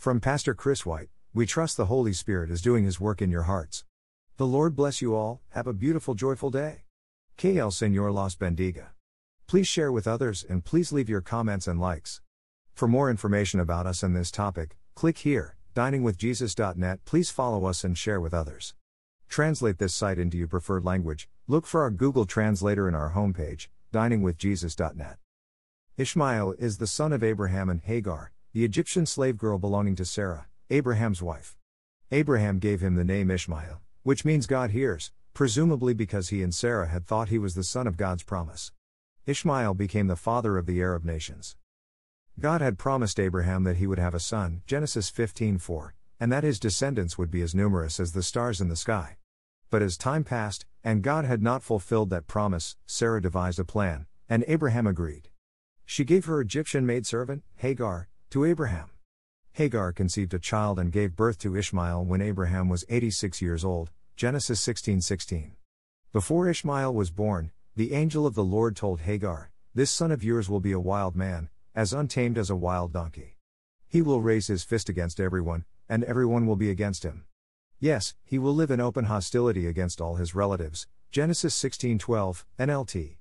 From Pastor Chris White, we trust the Holy Spirit is doing His work in your hearts. The Lord bless you all, have a beautiful, joyful day. Que el Señor los bendiga. Please share with others and please leave your comments and likes. For more information about us and this topic, click here, diningwithjesus.net. Please follow us and share with others. Translate this site into your preferred language. Look for our Google Translator in our homepage, diningwithjesus.net. Ishmael is the son of Abraham and Hagar, the Egyptian slave girl belonging to Sarah, Abraham's wife. Abraham gave him the name Ishmael, which means God hears, presumably because he and Sarah had thought he was the son of God's promise. Ishmael became the father of the Arab nations. God had promised Abraham that he would have a son, Genesis 15:4, and that his descendants would be as numerous as the stars in the sky. But as time passed, and God had not fulfilled that promise, Sarah devised a plan, and Abraham agreed. She gave her Egyptian maidservant, Hagar, to Abraham. Hagar conceived a child and gave birth to Ishmael when Abraham was 86 years old, Genesis 16:16. Before Ishmael was born, the angel of the Lord told Hagar, This son of yours will be a wild man, as untamed as a wild donkey. He will raise his fist against everyone, and everyone will be against him. Yes, he will live in open hostility against all his relatives. Genesis 16:12, NLT.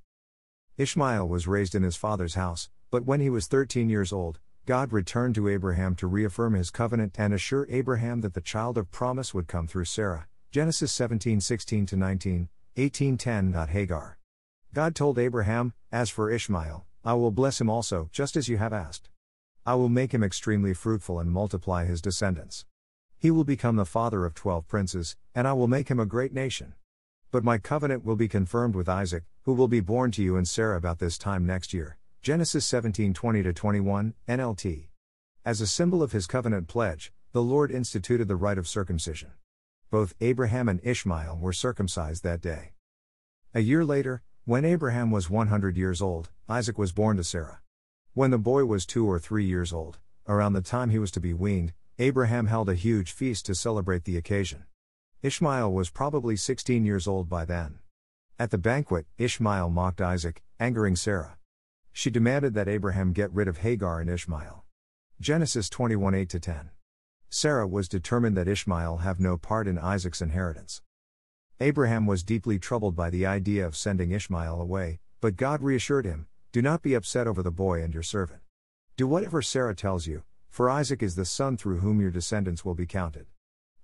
Ishmael was raised in his father's house, but when he was 13 years old, God returned to Abraham to reaffirm his covenant and assure Abraham that the child of promise would come through Sarah. Genesis 17:16 to 19, 18:10. Hagar. God told Abraham, As for Ishmael, I will bless him also, just as you have asked. I will make him extremely fruitful and multiply his descendants. He will become the father of twelve princes, and I will make him a great nation. But my covenant will be confirmed with Isaac, who will be born to you and Sarah about this time next year. Genesis 17 20 21, NLT. As a symbol of his covenant pledge, the Lord instituted the rite of circumcision. Both Abraham and Ishmael were circumcised that day. A year later, when Abraham was 100 years old, Isaac was born to Sarah. When the boy was two or three years old, around the time he was to be weaned, Abraham held a huge feast to celebrate the occasion. Ishmael was probably 16 years old by then. At the banquet, Ishmael mocked Isaac, angering Sarah. She demanded that Abraham get rid of Hagar and Ishmael. Genesis 21 8 10. Sarah was determined that Ishmael have no part in Isaac's inheritance. Abraham was deeply troubled by the idea of sending Ishmael away, but God reassured him Do not be upset over the boy and your servant. Do whatever Sarah tells you, for Isaac is the son through whom your descendants will be counted.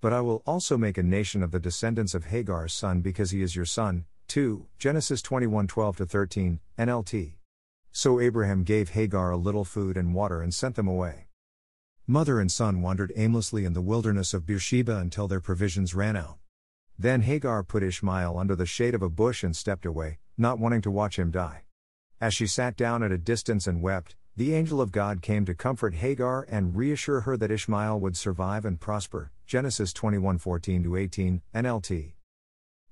But I will also make a nation of the descendants of Hagar's son because he is your son. 2 Genesis 21 12 13, NLT. So Abraham gave Hagar a little food and water and sent them away. Mother and son wandered aimlessly in the wilderness of Beersheba until their provisions ran out. Then Hagar put Ishmael under the shade of a bush and stepped away, not wanting to watch him die. As she sat down at a distance and wept, the angel of God came to comfort Hagar and reassure her that Ishmael would survive and prosper. Genesis 21:14 18, NLT.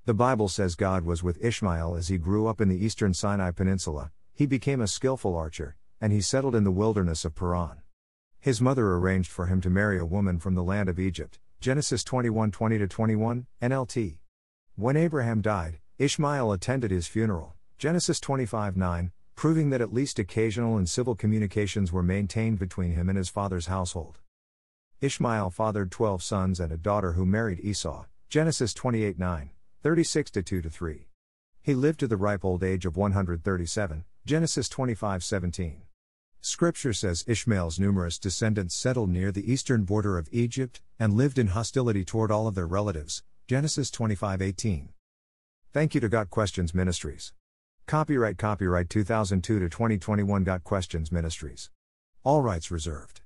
The Bible says God was with Ishmael as he grew up in the eastern Sinai Peninsula. He became a skillful archer, and he settled in the wilderness of Paran. His mother arranged for him to marry a woman from the land of Egypt. Genesis 21:20 21, NLT. When Abraham died, Ishmael attended his funeral. Genesis 25:9, proving that at least occasional and civil communications were maintained between him and his father's household. Ishmael fathered 12 sons and a daughter who married Esau, Genesis 28 9, 36 2 3. He lived to the ripe old age of 137, Genesis 25 17. Scripture says Ishmael's numerous descendants settled near the eastern border of Egypt and lived in hostility toward all of their relatives, Genesis 25 18. Thank you to Got Questions Ministries. Copyright Copyright 2002 to 2021 Got Questions Ministries. All rights reserved.